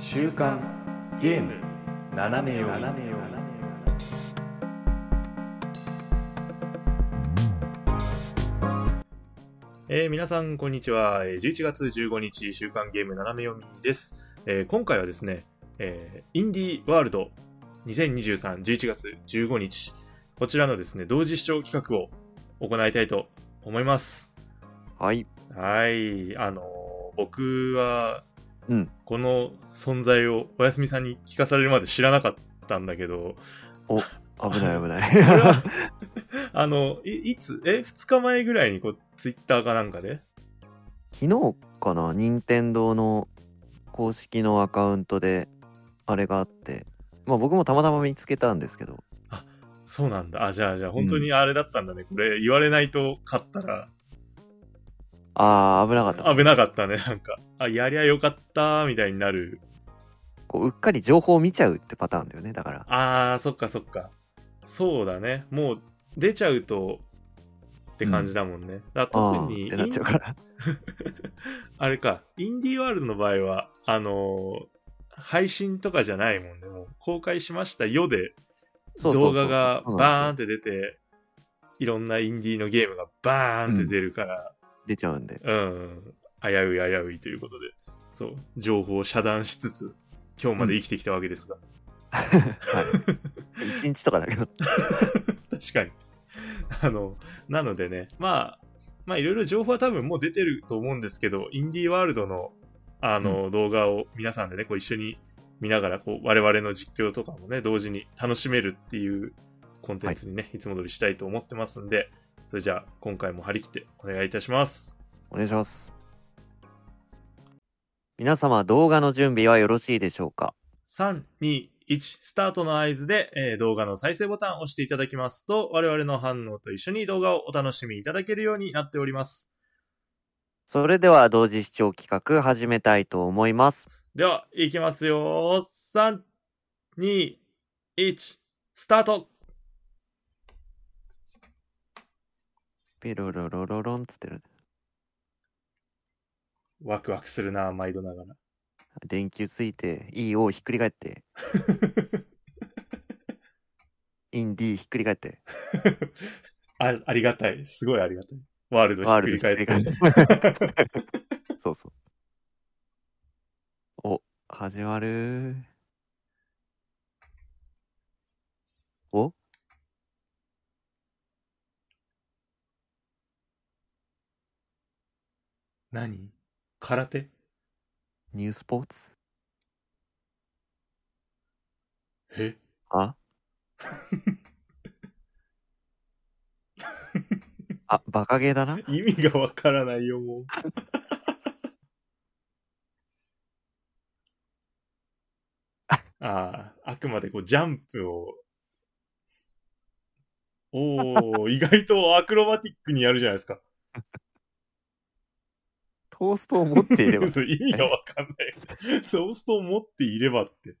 週刊ゲーム斜め読みえー皆さん、こんにちは。えー11月15日、週刊ゲーム斜め読みです。えー今回はですね、えーインディーワールド2023、11月15日、こちらのですね、同時視聴企画を行いたいと思います。はい。はい、あのー僕は、うん。この存在をおやすみさんに聞かされるまで知らなかったんだけど、危ない危ない。あの、い いつ、え、2日前ぐらいにこう、ツイッターかなんかで、昨日かな？任天堂の公式のアカウントであれがあって、まあ僕もたまたま見つけたんですけど、そうなんだ。あ、じゃあ、じゃあ、本当にあれだったんだね。これ、言われないと勝ったら、あー危なかった。危なかったね。なんか、あ、やりゃよかった、みたいになる。こううっかり情報を見ちゃうってパターンだよね。だから。あー、そっかそっか。そうだね。もう、出ちゃうと、って感じだもんね。だからあ特に、なっちゃうから。あれか、インディーワールドの場合は、あのー配信とかじゃないもんね。もう公開しましたよで、動画がバーンって出て、いろんなインディーのゲームがバーンって出るから、出ちゃうんで。うん、危うい危ういということで、そう、情報を遮断しつつ、今日まで生きてきたわけですが、はい。一日とかだけど。確かに。あの、なのでね、まあ、まあいろいろ情報は多分もう出てると思うんですけど、インディーワールドの、あの、動画を皆さんでね、こう一緒に見ながら、こう、我々の実況とかもね、同時に楽しめるっていうコンテンツにね、い、つも通りしたいと思ってますんで、それじゃあ、今回も張り切ってお願いいたします。お願いします。皆様動画の準備はよろしいでしょうか？3、2、1、スタートの合図で、えー動画の再生ボタンを押していただきますと、我々の反応と一緒に動画をお楽しみいただけるようになっております。それでは同時視聴企画始めたいと思います。では、いきますよ。3、2、1、スタートピロロロロロンつってる。ワクワクするな、毎度ながら。電球ついて、E をひっくり返って、インディひっくり返って、あありがたい。すごいありがたい。ワール。ドひっくり返って。そうそう。お、始まる。お何？空手？ニュースポーツ？え？あ？あ、バカゲーだな。意味がわからないよ、もう。ああ、あくまでこうジャンプを。おお、意外とアクロバティックにやるじゃないですか。トーストを持っていれば。そう意味がわかんない。トーストを持っていればって。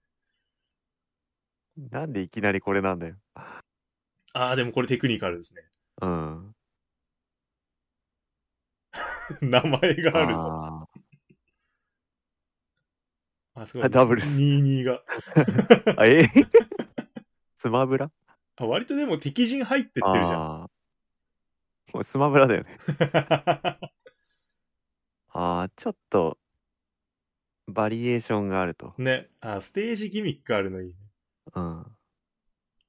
なんでいきなりこれなんだよ。ああ、でもこれテクニカルですね。うん。名前があるぞ。ああ、すごい。あダブルス22が。ー あ、え？スマブラ？あ割とでも敵陣入ってってるじゃん。もうスマブラだよね。ああ、ちょっと、バリエーションがあると。ね。あ、ステージギミックあるのいいね。うん。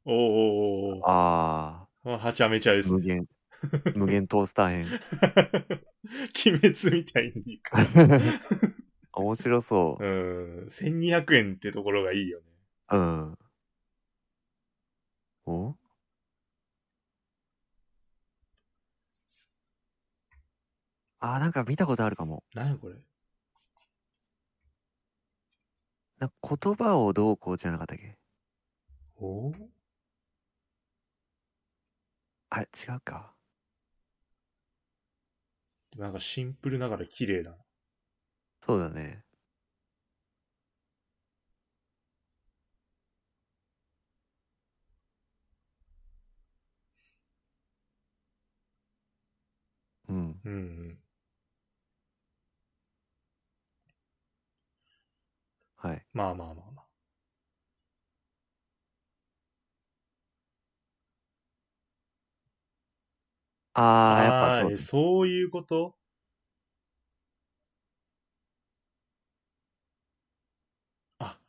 おーおーおーああはちゃめちゃであ、すね。無限、無限トースター編。鬼滅みたいにいいか。面白そうう。ん。1200円ってところがいいよね。うん。お？あー、なんか見たことあるかも。何これ？なんか言葉をどうこうじゃなかったっけ？お？あれ、違うか。なんかシンプルながら綺麗だな。そうだね。うん。うんうん。はい。まあまあまあまあ。ああ、やっぱそう。そういうこと？あ、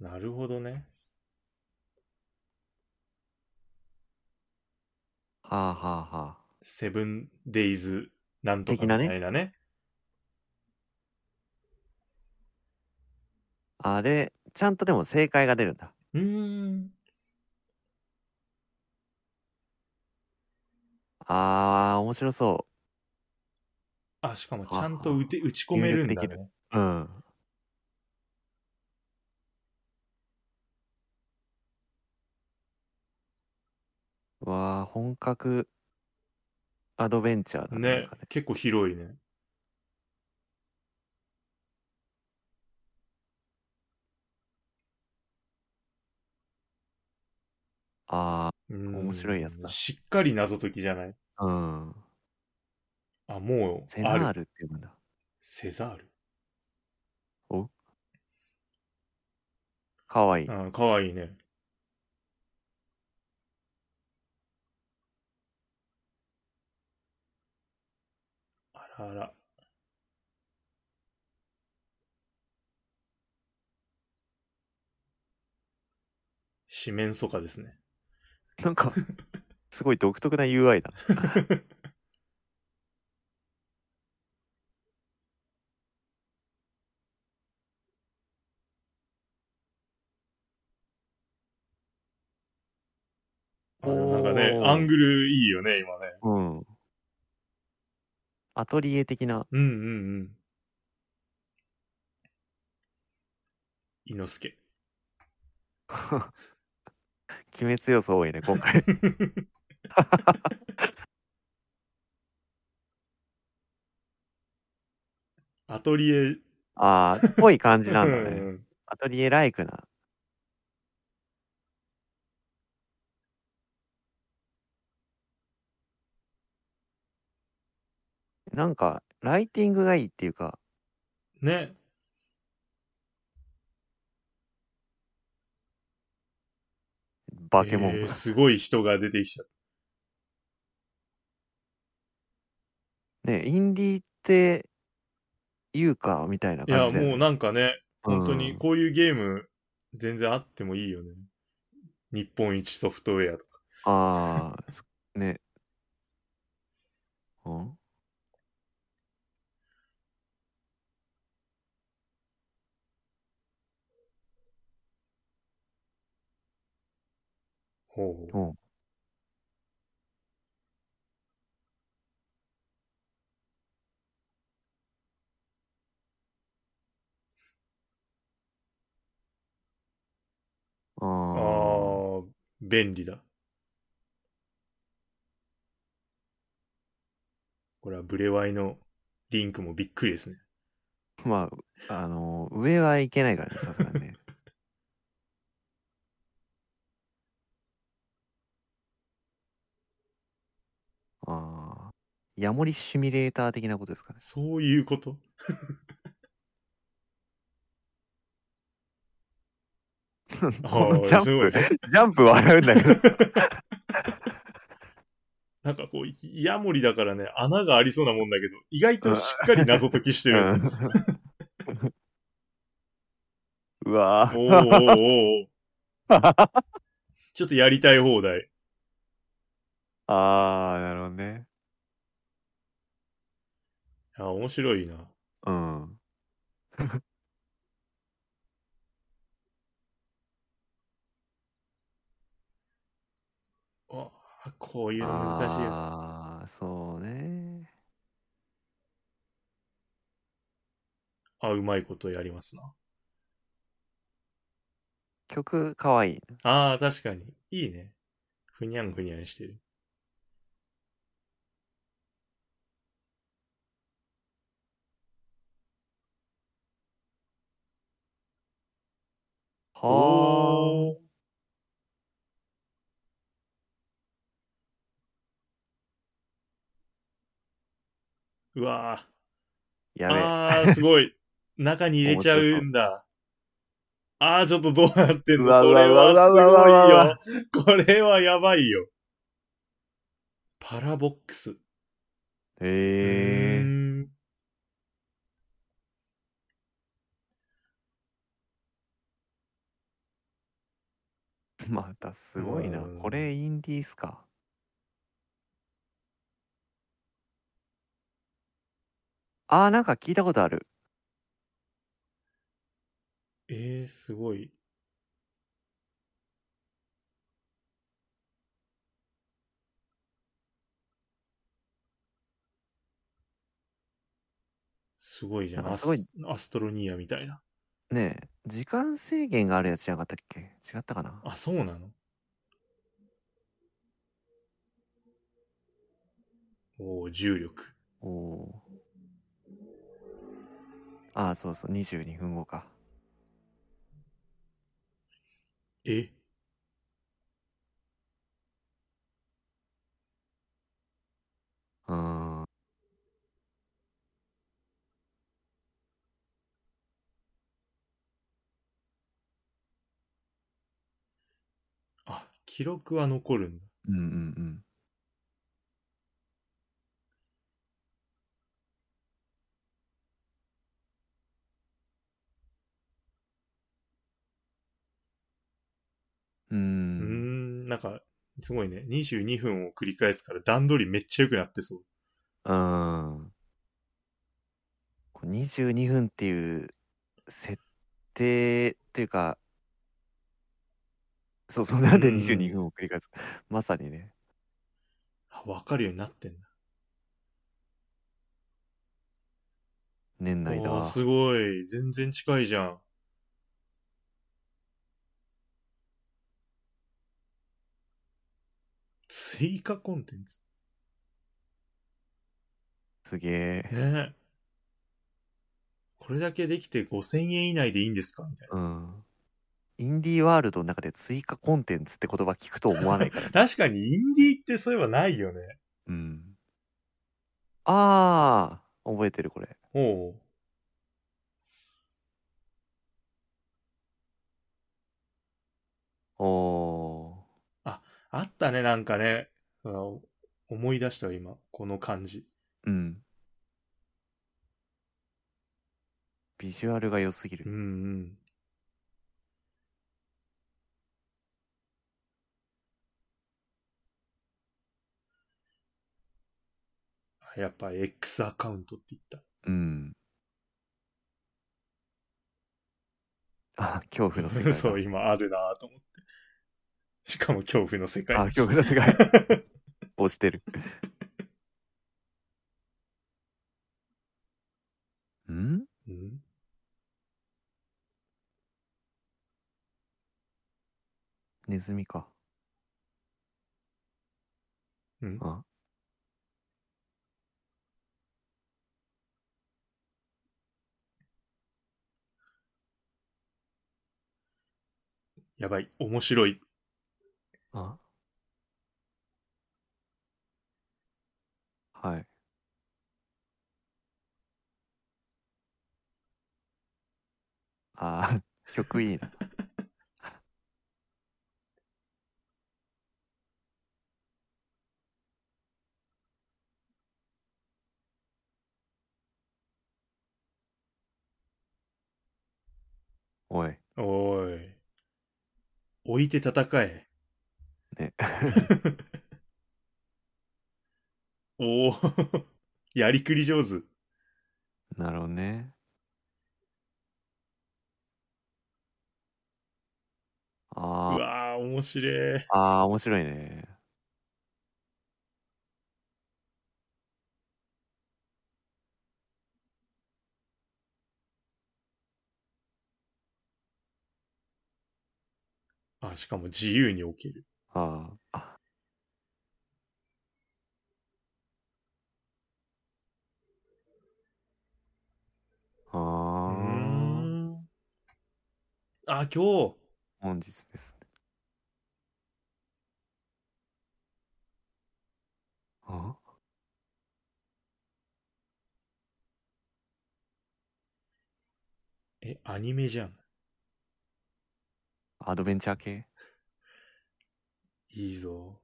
なるほどね。はあはあはあ。セブンデイズなんとかみ的なねなね。あれ、ちゃんとでも正解が出るんだ。うーん。ああ、面白そあ、しかもちゃんと打て打ち込めるんだね。う。うん。わあ、本格アドベンチャーだね。ね結構広いね。あうーん面白いやつだしっかり謎解きじゃない？あ、うん。あ、もうセナー。ルっていうんだ。セザール？かわいい。あかわいいね。あらあら。四面楚歌ですね。なんか、すごい独特な UI だ。なんかねアングルいいよね、今ね。うん。アトリエ的な。うんうんうん。伊之助。決め強さ多いね、今回。アトリエ。ああ、っぽい感じなんだうね。んアトリエライクな。なんか、ライティングがいいっていうか、ね。バケモン。えーすごい人が出てきちゃっね、インディーって言うか、みたいなた。いや、感じで、もうなんかね、本当うんにこういうゲーム全然あってもいいよね。日本一ソフトウェアとか。ああ、そね。うんほう。うん。あああ。あ、便利だ。これはブレワイのリンクもびっくりですね。まあ、あの上はいけないからね、さすがにね。ヤモリシミュレーター的なことですかね。そういうこと？このジャすごいンプ、ジャンプ笑うんだけど。なんかこう、ヤモリだからね、穴がありそうなもんだけど、意外としっかり謎解きしてる。うんうわおーおーおー ちょっとやりたい放題。ああ、なるほどね。あ、面白いな。うん。あ、こういうの難しいよ。ああ、そうね。あ、うまいことやりますな。曲かわいい。ああ、確かに。いいね。ふにゃんふにゃんしてる。はおーうわあ。やべえ。ーあー、すごい。中に入れちゃうんだ。あー、ちょっとどうなってんうわのそうれはすごいよ。これはやばいよ。パラボックス。へえうー またすごいなうんこれインディーっすかあーなんか聞いたことあるえー、すごい。すごいじゃん。なんかすごいアストロニアみたいな。ねえ時間制限があるやつじゃなかったっけ？違ったかな？あ、そうなの？おお重力。おおー。ああそうそう22分後か。え？うーん記録は残るんだ。うんうんうんうーうーんん、なんか、すごいね。22分を繰り返すから段取りめっちゃ良くなってそう。うーんこう22分っていう設定というかそうそうなんでうん22分を繰り返すまさにねあ、わかるようになってんだ。年内だおーすごい。全然近いじゃん。追加コンテンツ？すげえねこれだけできて5000円以内でいいんですか？みたいな。うんインディーワールドの中で追加コンテンツって言葉聞くと思わないからね 確かにインディーってそういえばないよね。うんああ覚えてるこれおうおおあったね、なんかね。思い出したわ今。この感じ。ーうんビジュアルが良すぎるうんうん。やっぱ X アカウントって言った。うん。あ、恐怖の世界だ。そう、今あるなと思って。しかも恐怖の世界あ、恐怖の世界。押してる。ん？うん？ネズミか。うん？あやばい。面白い。あ？はい。あー 曲いいな。おい。おーい。置いて戦え。ね。おお やりくり上手。なるほどね。うあーわー、面白い。あー、面白いね。あ、しかも自由に置ける。あーあ。あうーーん。あ、今日。本日ですね。あえ、アニメじゃん。アドベンチャー系いいぞ。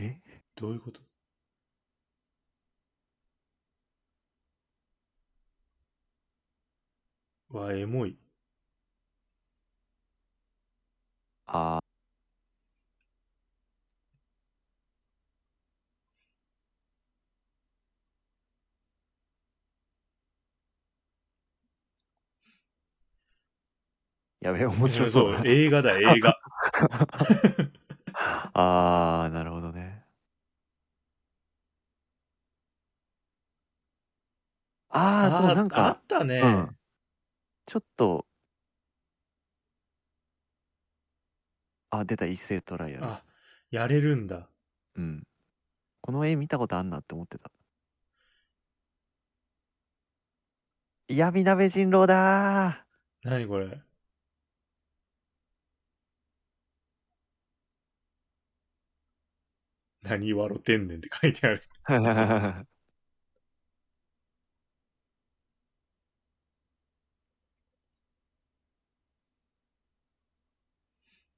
えどういうこと？わ、エモい。あーやべえ、面白そうだ。映画だ、映画。あー、なるほどね。あー、そう、なんあかっ、たね。うんちょっと、あ、出た、一斉トライアル。あ、やれるんだ。うん。この絵見たことあんなって思ってた。闇鍋人狼だ何これ？何笑ってんねんって書いてある。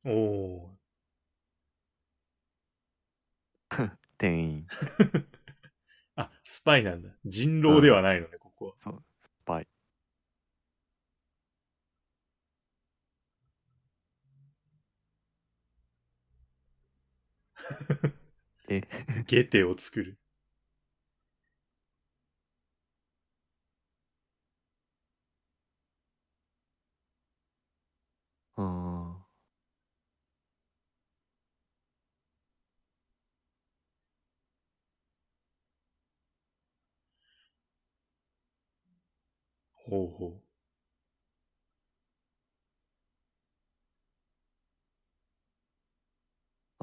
おお 店員。ー。あ、スパイなんだ。人狼ではないのね、ここは。そう、スパイ。え、ゲテを作る。うーん。ほうほ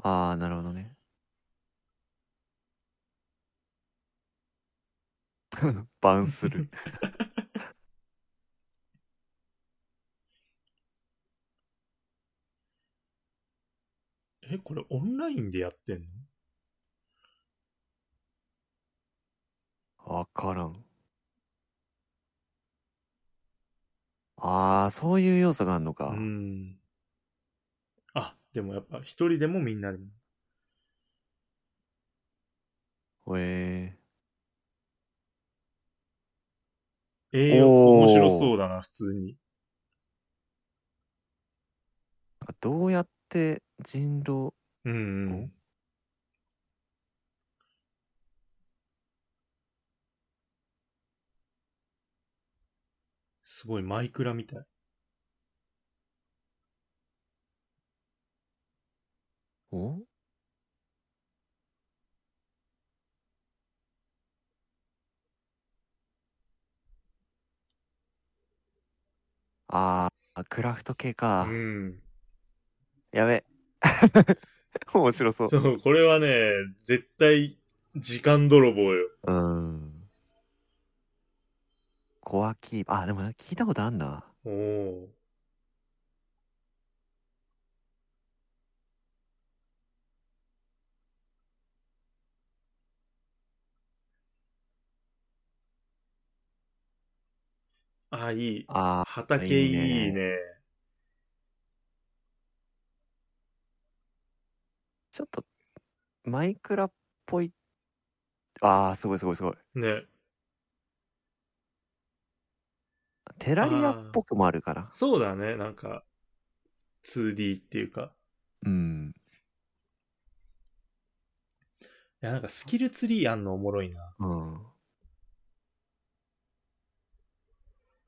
あー、なるほどね。バウンする。う。え、これオンラインでやってんの？わからん。あー、そういう要素があるのか。うん。あ、でもやっぱ一人でもみんなでも。ほえええおー面白そうだな、普通に。ー、どうやって人狼、うんうん。すごいマイクラみたい。お？あー、クラフト系か。うん。やべ。面白そう。そう、これはね、絶対、時間泥棒よ。うん。コアキーパー。あ、でも聞いたことあんな。おおー。あ、いい。あ畑いいいね。いねちょっと、マイクラっぽい。あー、すごいすごいすごい。ね。テラリアっぽくもあるから。そうだね。なんか、2D っていうか。うん。いや、なんかスキルツリーあんのおもろいな。うん。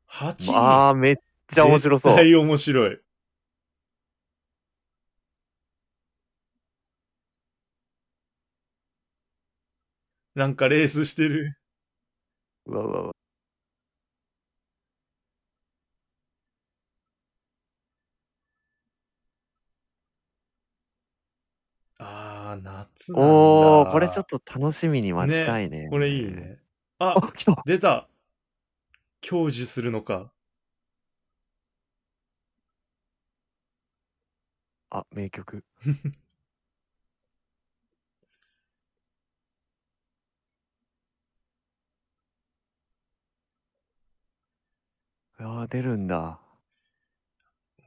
8人。あー、めっちゃ面白そう。絶対面白い。なんかレースしてる。うわうわうわ。夏なんだ。おー、これちょっと楽しみに待ちたいね。これいいね。ああ、、来た出た享受するのか。あ、名曲。いやー、出るんだ。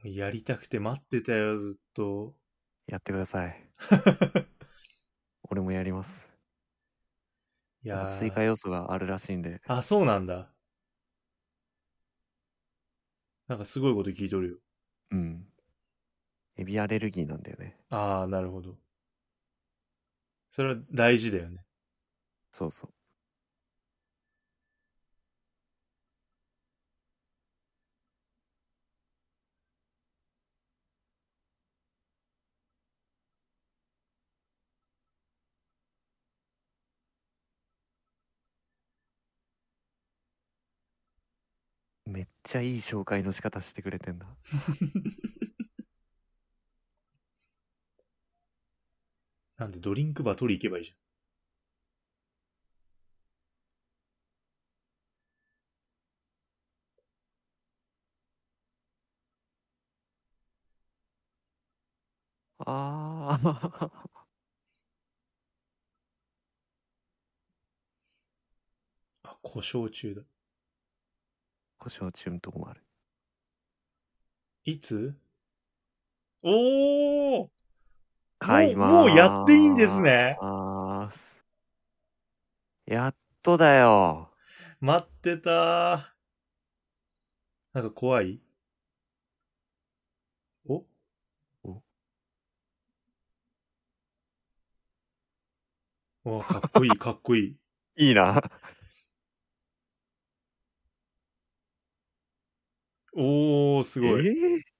やりたくて待ってたよ、ずっと。やってください。俺もやります。いやー追加要素があるらしいんで。あ、そうなんだ。なんかすごいこと聞いとるよ。うん。エビアレルギーなんだよね。ああ、なるほど。それは大事だよね。そうそう。めっちゃいい紹介の仕方してくれてんだ。なんでドリンクバー取り行けばいいじああ。ゃん。あ、故障中だ。故障中のとこもある。いつ？おー買いまーす。もうもうやっていいんですねやっとだよ。待ってたー。なんか怖い？お？お？おかっこいい、かっこいい。いいな。おー、すごい。えー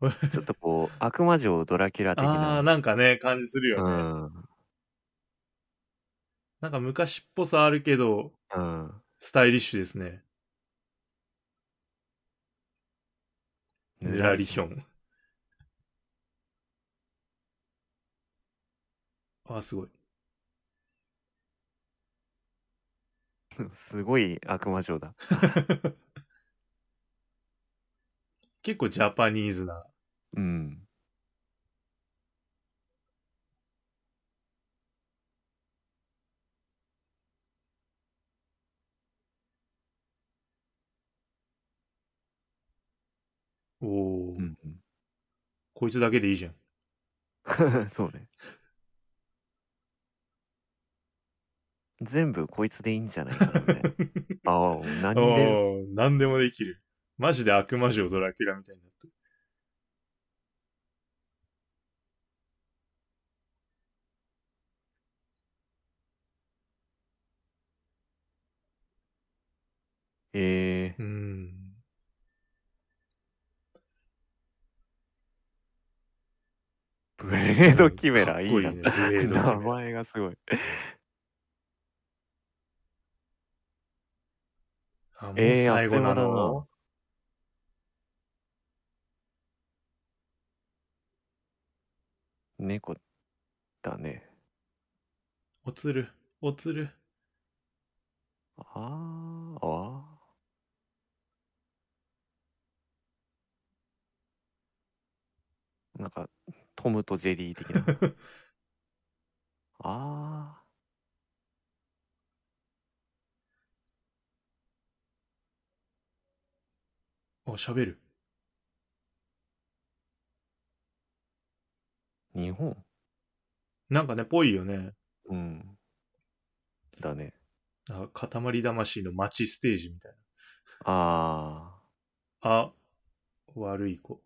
ちょっとこう、悪魔城ドラキュラ的あな。ー、なんかね、感じするよね。うん。なんか昔っぽさあるけど、うん。スタイリッシュですね。ぬらりひょん。あ、すごい。すごい悪魔城だ。結構ジャパニーズな。うん。おお、うんこいつだけでいいじゃん。うん。そうね。全部こいつでいいんじゃないかなみたいな。ああ、何で何でもできる。マジで悪魔城ドラキュラみたいになってる。ええうーん。ブレードキメラいいな。かっこね、ブレードキメラ 名前がすごい。あも最後なのな。猫だね。おつる、おつる。あーあー。なんか、トムとジェリー的な。ああ、喋る。ー、日本？なんかね、ぽいよね。うん。だね。あ塊魂の街ステージみたいあな。あ、悪い子。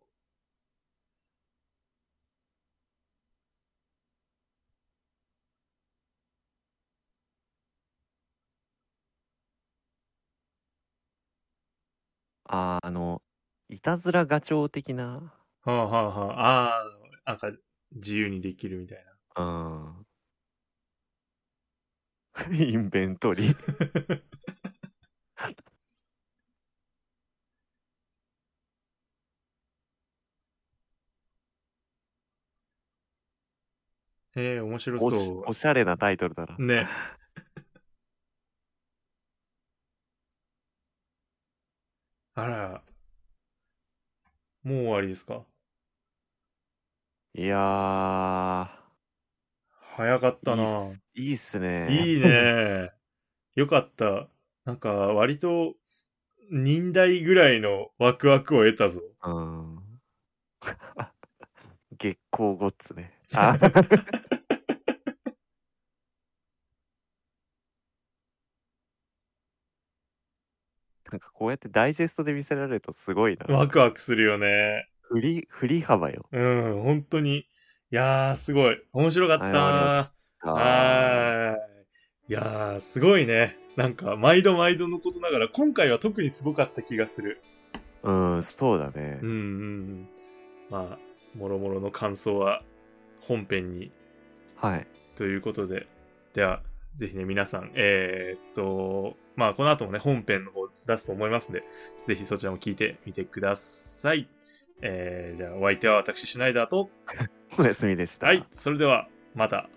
ああの、いたずらガチョウ的な、はあはあはあ。ああ、なんか自由にできるみたいな。うん インベントリー。ええ面白そう。おしゃれなタイトルだな。ね。あら。もう終わりですか？いやー、早かったな。いいっすいいっすね。いいね。よかった。なんか、割と、忍耐ぐらいのワクワクを得たぞ。うん。月光ゴッツね。あ なんかこうやってダイジェストで見せられるとすごいな。ワクワクするよね。振り、振り幅よ。うん、本当に。いやー、すごい。面白かったはいい。いやー、すごいね。なんか、毎度毎度のことながら、今回は特にすごかった気がする。うん、そうだねうん。うんうん。まあ、もろもろの感想は本編にはい。ということで、では、ぜひね、皆さん、えーっと、まあ、この後もね、本編の方出すと思いますんで、ぜひそちらも聞いてみてください。えー、じゃあ、お相手は私、シュナイダーと、おやすみでした。はい、それでは、また。